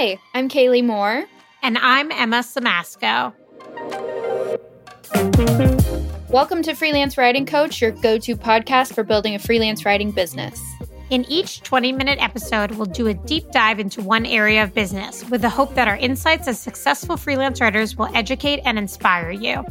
Hi, I'm Kaylee Moore. And I'm Emma Samasco. Welcome to Freelance Writing Coach, your go to podcast for building a freelance writing business. In each 20 minute episode, we'll do a deep dive into one area of business with the hope that our insights as successful freelance writers will educate and inspire you.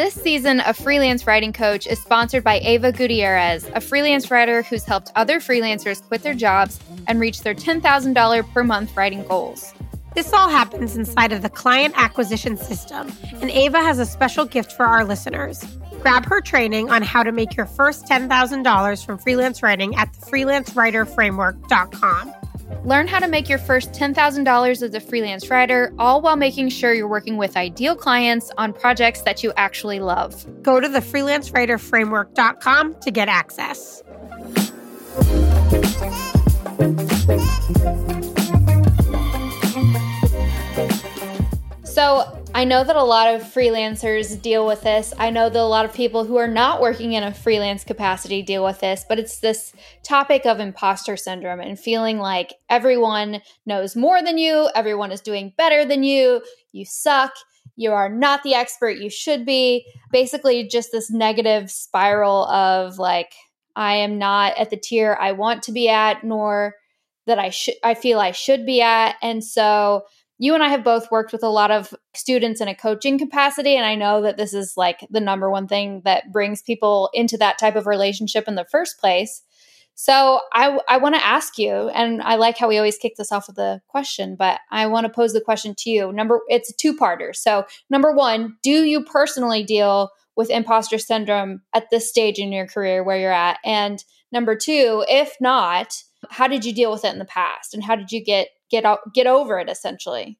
This season of Freelance Writing Coach is sponsored by Ava Gutierrez, a freelance writer who's helped other freelancers quit their jobs and reach their $10,000 per month writing goals. This all happens inside of the client acquisition system, and Ava has a special gift for our listeners. Grab her training on how to make your first $10,000 from freelance writing at thefreelancewriterframework.com. Learn how to make your first $10,000 as a freelance writer, all while making sure you're working with ideal clients on projects that you actually love. Go to thefreelancewriterframework.com to get access. So, I know that a lot of freelancers deal with this. I know that a lot of people who are not working in a freelance capacity deal with this, but it's this topic of imposter syndrome and feeling like everyone knows more than you, everyone is doing better than you, you suck, you are not the expert you should be. Basically, just this negative spiral of like, I am not at the tier I want to be at, nor that I should I feel I should be at. And so you and I have both worked with a lot of students in a coaching capacity. And I know that this is like the number one thing that brings people into that type of relationship in the first place. So I, I want to ask you, and I like how we always kick this off with a question, but I want to pose the question to you. Number, it's a two-parter. So number one, do you personally deal with imposter syndrome at this stage in your career where you're at? And number two, if not, how did you deal with it in the past, and how did you get get out get over it essentially.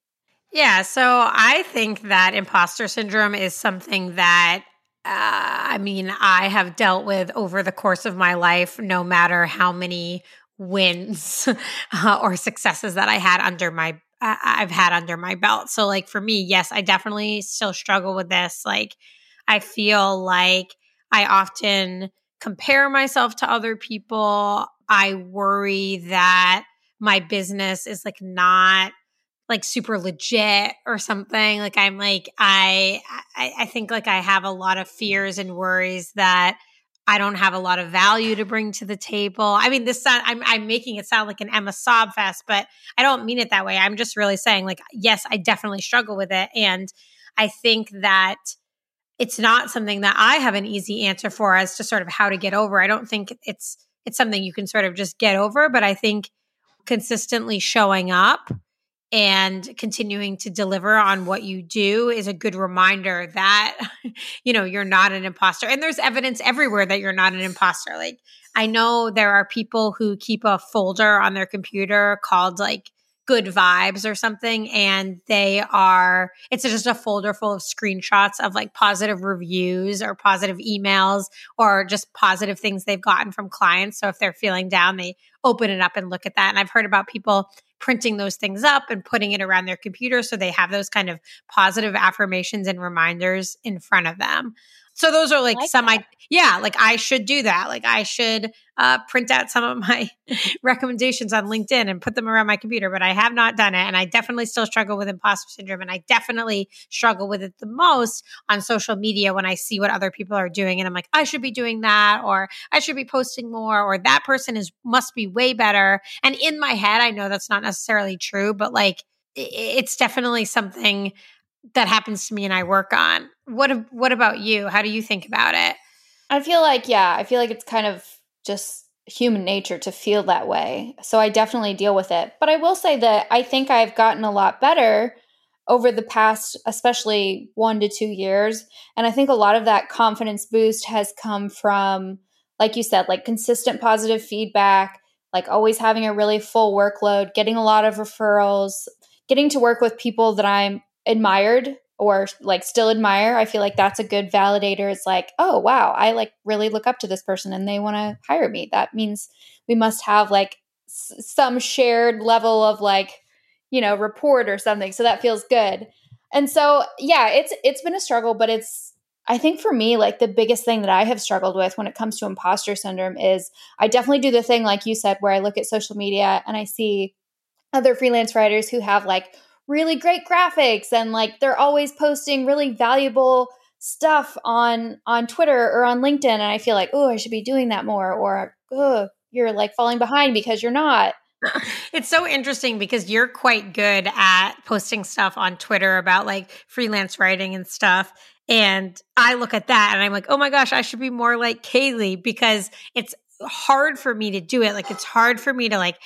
Yeah so i think that imposter syndrome is something that uh, i mean i have dealt with over the course of my life no matter how many wins uh, or successes that i had under my i've had under my belt. So like for me yes i definitely still struggle with this. Like i feel like i often compare myself to other people. I worry that my business is like not like super legit or something like i'm like I, I i think like i have a lot of fears and worries that i don't have a lot of value to bring to the table. I mean this sound, i'm, I'm making it sound like an emma sob fest but i don't mean it that way. I'm just really saying like yes i definitely struggle with it and i think that it's not something that i have an easy answer for as to sort of how to get over. I don't think it's it's something you can sort of just get over but i think consistently showing up and continuing to deliver on what you do is a good reminder that you know you're not an imposter. And there's evidence everywhere that you're not an imposter. Like i know there are people who keep a folder on their computer called like good vibes or something and they are it's just a folder full of screenshots of like positive reviews or positive emails or just positive things they've gotten from clients. So if they're feeling down they open it up and look at that. And i've heard about people printing those things up and putting it around their computer so they have those kind of positive affirmations and reminders in front of them so those are like, like some I yeah, like I should do that. Like I should uh, print out some of my recommendations on LinkedIn and put them around my computer, but I have not done it. And I definitely still struggle with imposter syndrome. And I definitely struggle with it the most on social media when I see what other people are doing. And I'm like, I should be doing that, or I should be posting more, or that person is must be way better. And in my head, I know that's not necessarily true, but like it's definitely something that happens to me and I work on. What what about you? How do you think about it? I feel like yeah, I feel like it's kind of just human nature to feel that way. So I definitely deal with it. But I will say that I think I've gotten a lot better over the past especially 1 to 2 years, and I think a lot of that confidence boost has come from like you said, like consistent positive feedback, like always having a really full workload, getting a lot of referrals, getting to work with people that I'm admired or like still admire i feel like that's a good validator. It's like oh wow i like really look up to this person and they want to hire me. That means we must have like s- some shared level of like you know report or something so that feels good. And so yeah it's it's been a struggle but it's I think for me, like the biggest thing that I have struggled with when it comes to imposter syndrome is I definitely do the thing, like you said, where I look at social media and I see other freelance writers who have like really great graphics and like they're always posting really valuable stuff on on Twitter or on LinkedIn and I feel like, "Oh, I should be doing that more," or "Oh, you're like falling behind because you're not." It's so interesting because you're quite good at posting stuff on Twitter about like freelance writing and stuff. And I look at that and I'm like, oh my gosh, I should be more like Kaylee because it's hard for me to do it. Like it's hard for me to like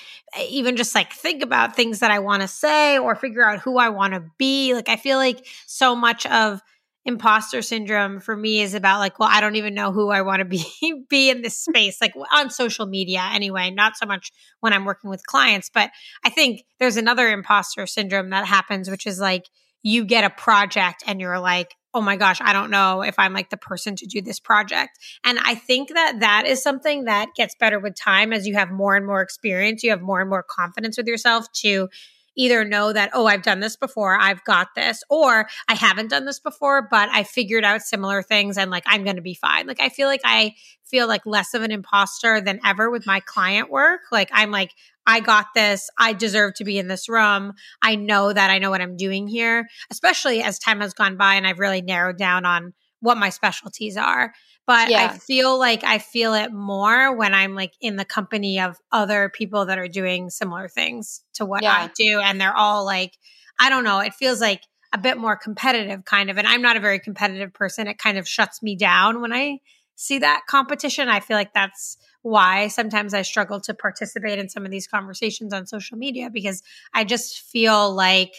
even just like think about things that I want to say or figure out who I want to be. Like I feel like so much of imposter syndrome for me is about like, well, I don't even know who I want to be be in this space, like on social media anyway, not so much when I'm working with clients. But I think there's another imposter syndrome that happens, which is like you get a project and you're like, oh my gosh, I don't know if I'm like the person to do this project. And I think that that is something that gets better with time as you have more and more experience, you have more and more confidence with yourself to either know that, oh, I've done this before, I've got this, or I haven't done this before, but I figured out similar things and like I'm going to be fine. Like I feel like I feel like less of an imposter than ever with my client work. Like I'm like, I got this. I deserve to be in this room. I know that I know what I'm doing here, especially as time has gone by and I've really narrowed down on what my specialties are. But yeah. I feel like I feel it more when I'm like in the company of other people that are doing similar things to what yeah. I do. And they're all like, I don't know, it feels like a bit more competitive kind of. And I'm not a very competitive person. It kind of shuts me down when I see that competition. I feel like that's why sometimes I struggle to participate in some of these conversations on social media because I just feel like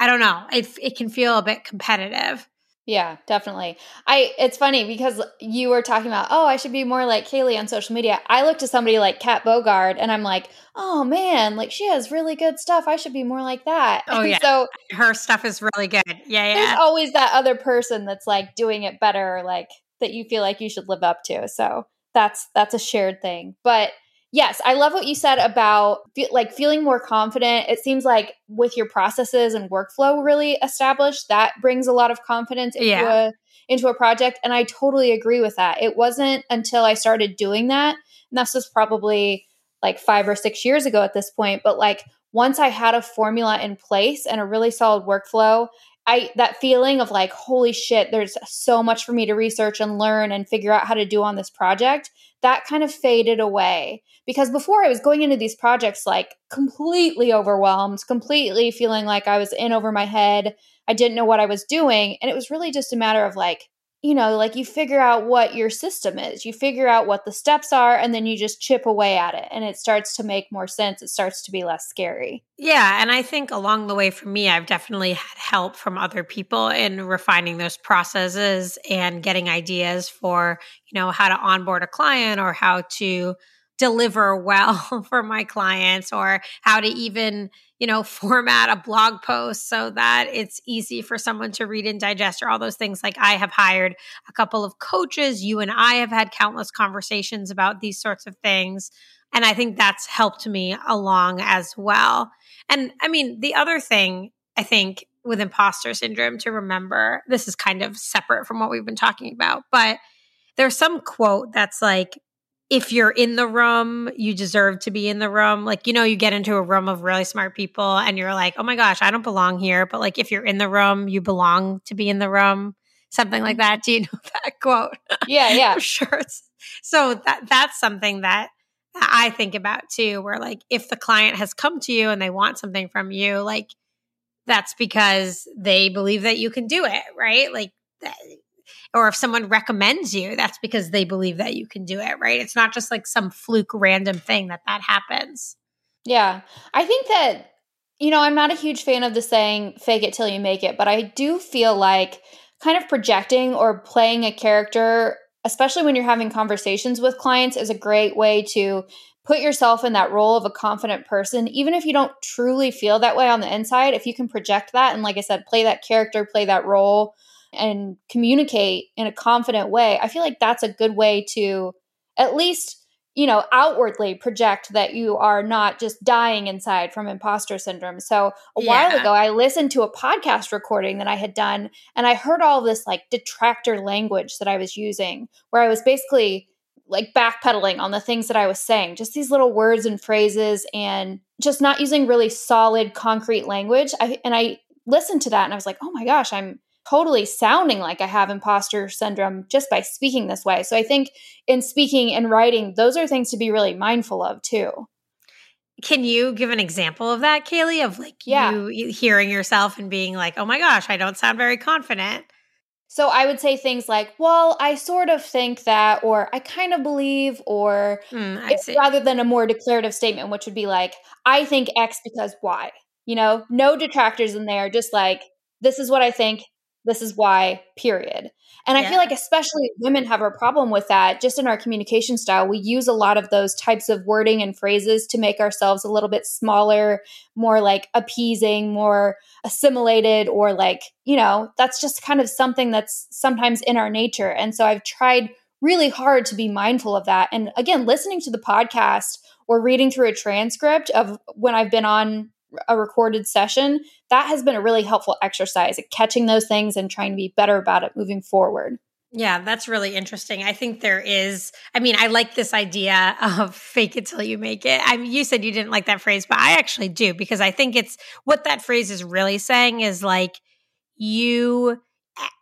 I don't know, it it can feel a bit competitive. Yeah, definitely. I it's funny because you were talking about, oh, I should be more like Kaylee on social media. I look to somebody like Kat Boogaard and I'm like, oh man, like she has really good stuff. I should be more like that. Oh yeah. so her stuff is really good. Yeah, yeah. There's always that other person that's like doing it better, like that you feel like you should live up to. So that's that's a shared thing. But yes, I love what you said about like feeling more confident. It seems like with your processes and workflow really established, that brings a lot of confidence into yeah. a into a project. And I totally agree with that. It wasn't until I started doing that, and this was probably like five or six years ago at this point, but like once I had a formula in place and a really solid workflow I that feeling of like holy shit there's so much for me to research and learn and figure out how to do on this project that kind of faded away. Because before I was going into these projects like completely overwhelmed completely feeling like I was in over my head. I didn't know what I was doing. And it was really just a matter of like you know, like you figure out what your system is, you figure out what the steps are, and then you just chip away at it. And it starts to make more sense. It starts to be less scary. Yeah. And I think along the way for me, I've definitely had help from other people in refining those processes and getting ideas for, you know, how to onboard a client or how to deliver well for my clients or how to even you know format a blog post so that it's easy for someone to read and digest or all those things. Like i have hired a couple of coaches. You and i have had countless conversations about these sorts of things and i think that's helped me along as well. And i mean the other thing i think with imposter syndrome to remember this is kind of separate from what we've been talking about but there's some quote that's like if you're in the room, you deserve to be in the room. Like, you know, you get into a room of really smart people and you're like, oh my gosh, I don't belong here. But like, if you're in the room, you belong to be in the room. Something like that. Do you know that quote? Yeah, yeah. sure. So that that's something that I think about too, where like if the client has come to you and they want something from you, like that's because they believe that you can do it, right? Like or if someone recommends you, that's because they believe that you can do it, right? It's not just like some fluke random thing that that happens. Yeah. I think that, you know, I'm not a huge fan of the saying fake it till you make it, but I do feel like kind of projecting or playing a character, especially when you're having conversations with clients, is a great way to put yourself in that role of a confident person even if you don't truly feel that way on the inside if you can project that and like i said play that character play that role and communicate in a confident way, I feel like that's a good way to at least you know, outwardly project that you are not just dying inside from imposter syndrome. So a yeah. while ago, I listened to a podcast recording that I had done, and I heard all this like detractor language that I was using, where I was basically like backpedaling on the things that I was saying, just these little words and phrases, and just not using really solid, concrete language. I, and I listened to that and I was like, oh my gosh, I'm totally sounding like I have imposter syndrome just by speaking this way. So I think in speaking and writing, those are things to be really mindful of too. Can you give an example of that, Kaylee, of like yeah. you hearing yourself and being like, oh my gosh, I don't sound very confident? So I would say things like, well, I sort of think that, or I kind of believe, or mm, rather than a more declarative statement, which would be like, I think X because Y. You know, no detractors in there, just like, this is what I think, this is why, period. And yeah. I feel like, especially women have a problem with that. Just in our communication style, we use a lot of those types of wording and phrases to make ourselves a little bit smaller, more like appeasing, more assimilated, or like, you know, that's just kind of something that's sometimes in our nature. And so I've tried really hard to be mindful of that. And again, listening to the podcast or reading through a transcript of when I've been on a recorded session, that has been a really helpful exercise at catching those things and trying to be better about it moving forward. Yeah, that's really interesting. I think there is, I mean, I like this idea of fake it till you make it. I mean, you said you didn't like that phrase, but I actually do because I think it's what that phrase is really saying is like you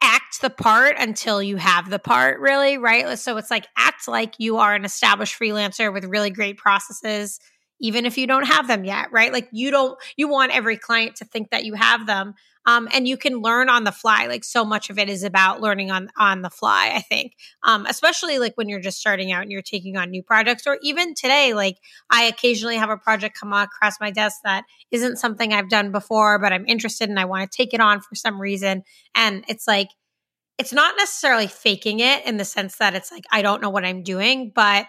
act the part until you have the part, really, right? So it's like act like you are an established freelancer with really great processes even if you don't have them yet, right? Like you don't, you want every client to think that you have them. Um, and you can learn on the fly. Like so much of it is about learning on on the fly. I think, um, especially like when you're just starting out and you're taking on new projects, or even today. Like I occasionally have a project come across my desk that isn't something I've done before, but I'm interested and I want to take it on for some reason. And it's like it's not necessarily faking it in the sense that it's like I don't know what I'm doing, but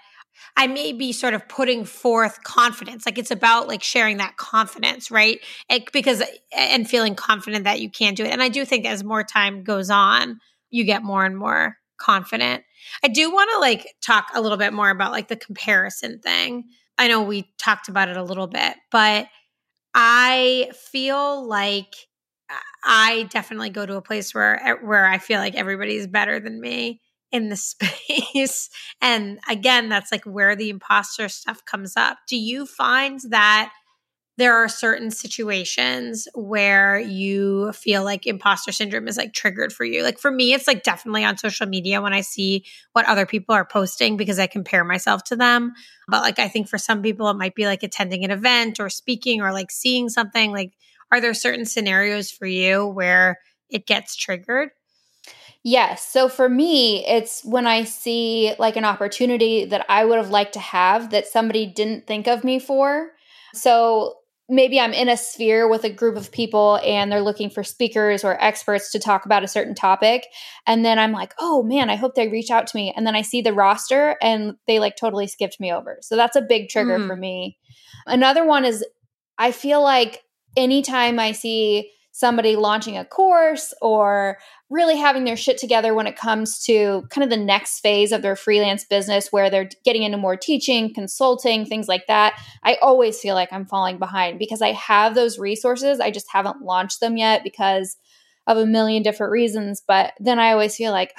I may be sort of putting forth confidence. Like it's about like sharing that confidence, right? It, because eh, and feeling confident that you can do it. And I do think as more time goes on, you get more and more confident. I do want to like talk a little bit more about like the comparison thing. I know we talked about it a little bit, but I feel like eh, I definitely go to a place where where I feel like everybody's better than me in the space. and again, that's like where the imposter stuff comes up. Do you find that there are certain situations where you feel like imposter syndrome is like triggered for you? Like for me, it's like definitely on social media when I see what other people are posting because I compare myself to them. But like I think for some people, it might be like attending an event or speaking or like seeing something. Like, are there certain scenarios for you where it gets triggered? Yes. So for me, it's when I see like an opportunity that I would have liked to have that somebody didn't think of me for. So maybe I'm in a sphere with a group of people and they're looking for speakers or experts to talk about a certain topic. And then I'm like, oh man, I hope they reach out to me. And then I see the roster and they like totally skipped me over. So that's a big trigger mm. for me. Another one is I feel like anytime I see somebody launching a course or really having their shit together when it comes to kind of the next phase of their freelance business where they're getting into more teaching, consulting, things like that. I always feel like I'm falling behind because I have those resources. I just haven't launched them yet because of a million different reasons. But then I always feel like,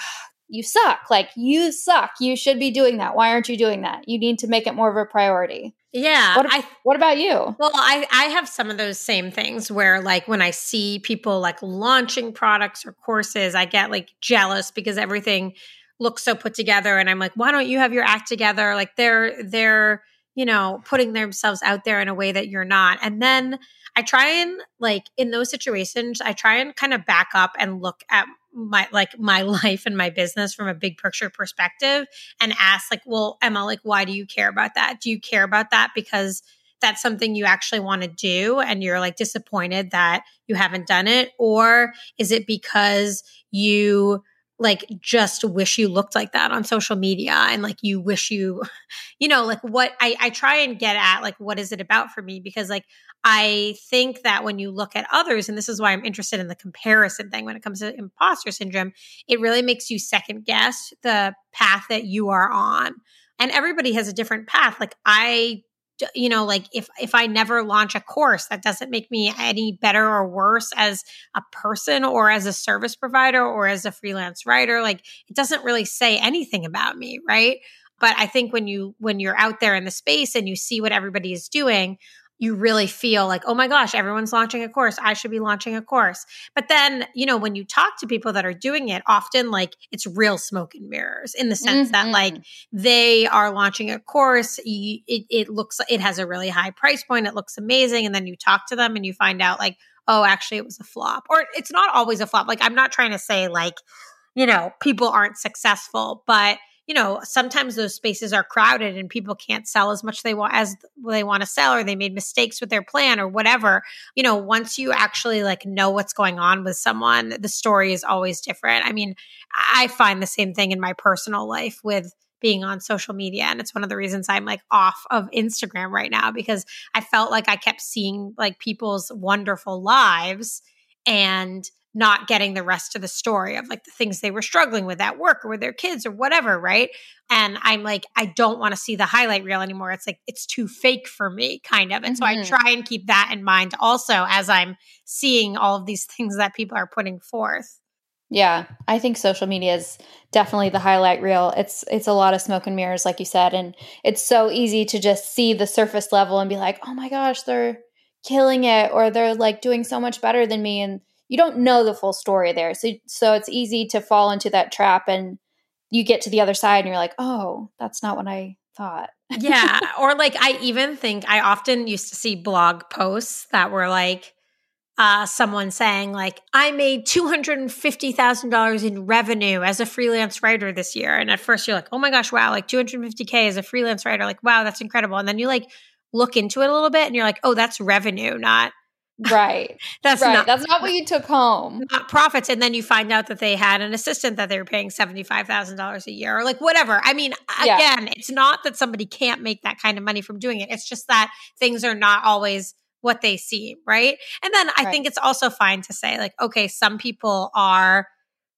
you suck. Like, you suck. You should be doing that. Why aren't you doing that? You need to make it more of a priority. Yeah. What, I, what about you? Well, I, I have some of those same things where, like, when I see people like launching products or courses, I get like jealous because everything looks so put together. And I'm like, why don't you have your act together? Like, they're, they're, you know, putting themselves out there in a way that you're not. And then I try and, like, in those situations, I try and kind of back up and look at my like my life and my business from a big picture perspective and ask like well emma like why do you care about that do you care about that because that's something you actually want to do and you're like disappointed that you haven't done it or is it because you like just wish you looked like that on social media and like you wish you you know like what I, I try and get at like what is it about for me because like I think that when you look at others, and this is why I'm interested in the comparison thing when it comes to imposter syndrome, it really makes you second guess the path that you are on. and everybody has a different path. Like I you know like if if i never launch a course that doesn't make me any better or worse as a person or as a service provider or as a freelance writer. Like it doesn't really say anything about me right? But i think when you when you're out there in the space and you see what everybody is doing you really feel like, oh my gosh, everyone's launching a course. I should be launching a course. But then, you know, when you talk to people that are doing it, often like it's real smoke and mirrors in the sense mm-hmm. that like they are launching a course. it, it looks, it has a really high price point. It looks amazing. And then you talk to them and you find out like, oh, actually it was a flop. Or it's not always a flop. Like I'm not trying to say like, you know, people aren't successful, but you know, sometimes those spaces are crowded and people can't sell as much they want as they want to sell or they made mistakes with their plan or whatever. You know, once you actually like know what's going on with someone, the story is always different. I mean, I find the same thing in my personal life with being on social media and it's one of the reasons I'm like off of Instagram right now because I felt like I kept seeing like people's wonderful lives and not getting the rest of the story of like the things they were struggling with at work or with their kids or whatever, right? And I'm like, I don't want to see the highlight reel anymore. It's like, it's too fake for me, kind of. And mm-hmm. so I mm-hmm. try and keep that in mind also as I'm seeing all of these things that people are putting forth. Yeah, I think social media is definitely the highlight reel. It's it's a lot of smoke and mirrors like you said and it's so easy to just see the surface level and be like, "Oh my gosh, they're killing it or they're like doing so much better than me." And you don't know the full story there. So so it's easy to fall into that trap and you get to the other side and you're like, "Oh, that's not what I thought." yeah, or like I even think I often used to see blog posts that were like uh, someone saying like I made two hundred and fifty thousand dollars in revenue as a freelance writer this year, and at first you're like, oh my gosh, wow, like two hundred fifty k as a freelance writer, like wow, that's incredible, and then you like look into it a little bit, and you're like, oh, that's revenue, not Right. That's right. not that's not what you took home. Not profits. And then you find out that they had an assistant that they were paying $75,000 a year or like whatever. I mean, yeah. again, it's not that somebody can't make that kind of money from doing it. It's just that things are not always what they seem, right? And then I right. think it's also fine to say like, okay, some people are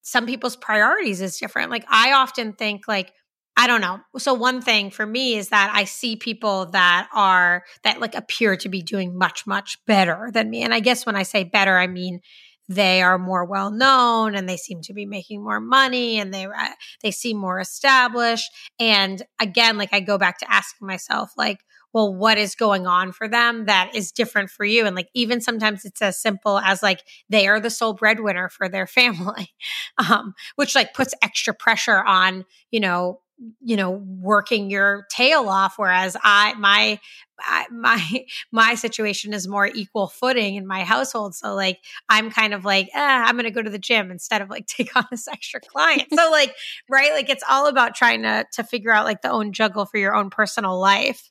some people's priorities is different. Like I often think like I don't know. So one thing for me is that I see people that are that like appear to be doing much much better than me. And I guess when I say better, I mean they are more well known and they seem to be making more money and they uh, they seem more established. And again, like I go back to asking myself like well, what is going on for them that is different for you? And like, even sometimes it's as simple as like, they are the sole breadwinner for their family, um, which like puts extra pressure on, you know, you know working your tail off whereas i my my my situation is more equal footing in my household. So like i'm kind of like eh, i'm gonna go to the gym instead of like take on this extra client. So like right? Like it's all about trying to to figure out like the own juggle for your own personal life.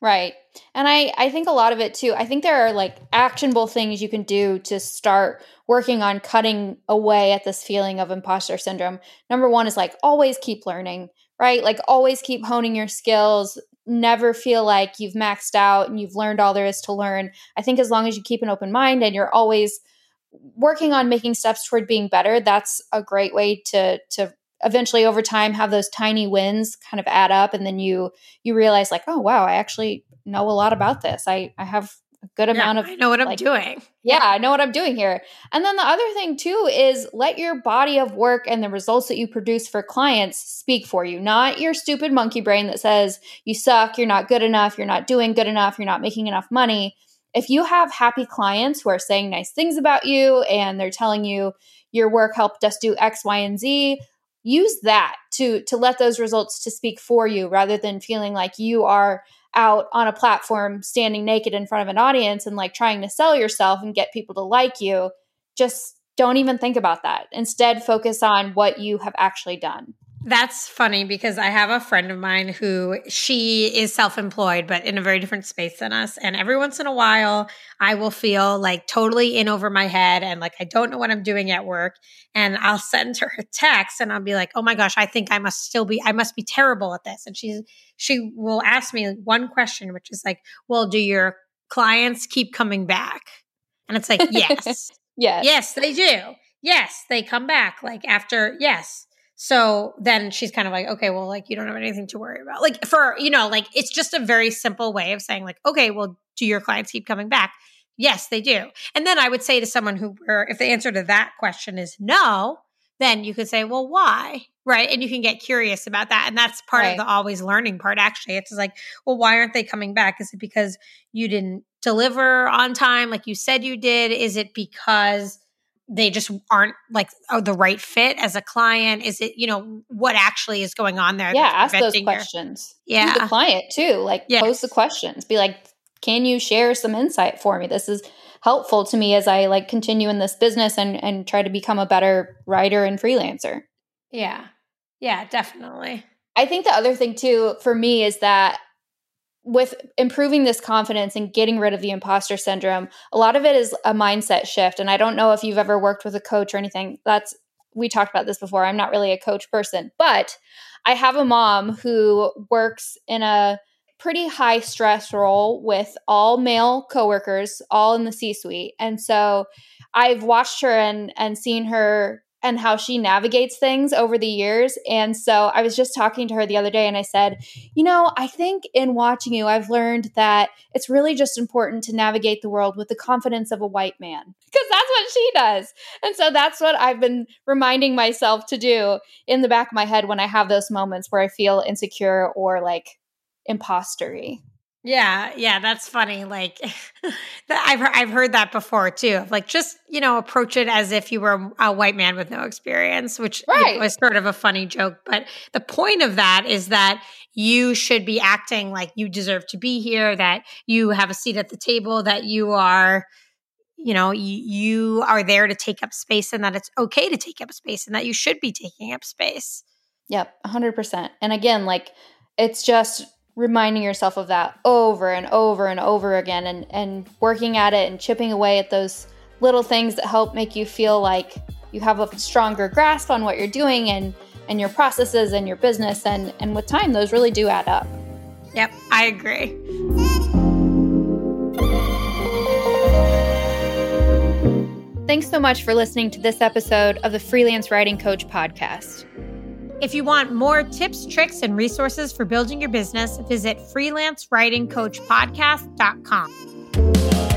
Right. And i i think a lot of it too i think there are like actionable things you can do to start working on cutting away at this feeling of imposter syndrome. Number one is like always keep learning right? Like always keep honing your skills, never feel like you've maxed out and you've learned all there is to learn. I think as long as you keep an open mind and you're always working on making steps toward being better, that's a great way to to eventually over time have those tiny wins kind of add up and then you you realize like, "Oh, wow, I actually know a lot about this. I I have a good yeah, amount of I know what like, I'm doing. Yeah, I know what I'm doing here. And then the other thing too is let your body of work and the results that you produce for clients speak for you, not your stupid monkey brain that says you suck, you're not good enough, you're not doing good enough, you're not making enough money. If you have happy clients who are saying nice things about you and they're telling you your work helped us do X, Y, and Z, use that to to let those results to speak for you rather than feeling like you are out on a platform standing naked in front of an audience and like trying to sell yourself and get people to like you, just don't even think about that. Instead, focus on what you have actually done. That's funny because I have a friend of mine who she is self employed, but in a very different space than us. And every once in a while, I will feel like totally in over my head and like I don't know what I'm doing at work. And I'll send her a text and I'll be like, oh my gosh, I think I must still be, I must be terrible at this. And she's, she will ask me one question, which is like, well, do your clients keep coming back? And it's like, yes. yes. Yes, they do. Yes, they come back like after, yes So then she's kind of like, okay, well, like you don't have anything to worry about. Like for, you know, like it's just a very simple way of saying, like, okay, well, do your clients keep coming back? Yes, they do. And then I would say to someone who, if the answer to that question is no, then you could say, well, why? Right. And you can get curious about that. And that's part right. of the always learning part, actually. It's like, well, why aren't they coming back? Is it because you didn't deliver on time like you said you did? Is it because they just aren't like oh, the right fit as a client? Is it, you know, what actually is going on there? Yeah, ask those questions. Your, yeah. To the client too. Like yes. pose the questions. Be like, can you share some insight for me? This is helpful to me as I like continue in this business and and try to become a better writer and freelancer. Yeah. Yeah, definitely. I think the other thing too for me is that with improving this confidence and getting rid of the imposter syndrome, a lot of it is a mindset shift. And I don't know if you've ever worked with a coach or anything. That's, we talked about this before. I'm not really a coach person, but I have a mom who works in a pretty high stress role with all male coworkers, all in the C suite. And so I've watched her and, and seen her and how she navigates things over the years. And so I was just talking to her the other day and I said, You know, I think in watching you, I've learned that it's really just important to navigate the world with the confidence of a white man because that's what she does. And so that's what I've been reminding myself to do in the back of my head when I have those moments where I feel insecure or like impostery. Yeah, yeah, that's funny. Like I've I've heard that before too. Like just you know approach it as if you were a white man with no experience, which right. was sort of a funny joke. But the point of that is that you should be acting like you deserve to be here, that you have a seat at the table, that you are, you know, you, you are there to take up space, and that it's okay to take up space, and that you should be taking up space. Yep, hundred percent. And again, like it's just reminding yourself of that over and over and over again and, and working at it and chipping away at those little things that help make you feel like you have a stronger grasp on what you're doing and and your processes and your business. And and with time those really do add up. Yep i agree. Thanks so much for listening to this episode of the freelance writing coach podcast if you want more tips, tricks, and resources for building your business, visit freelancewritingcoachpodcast.com.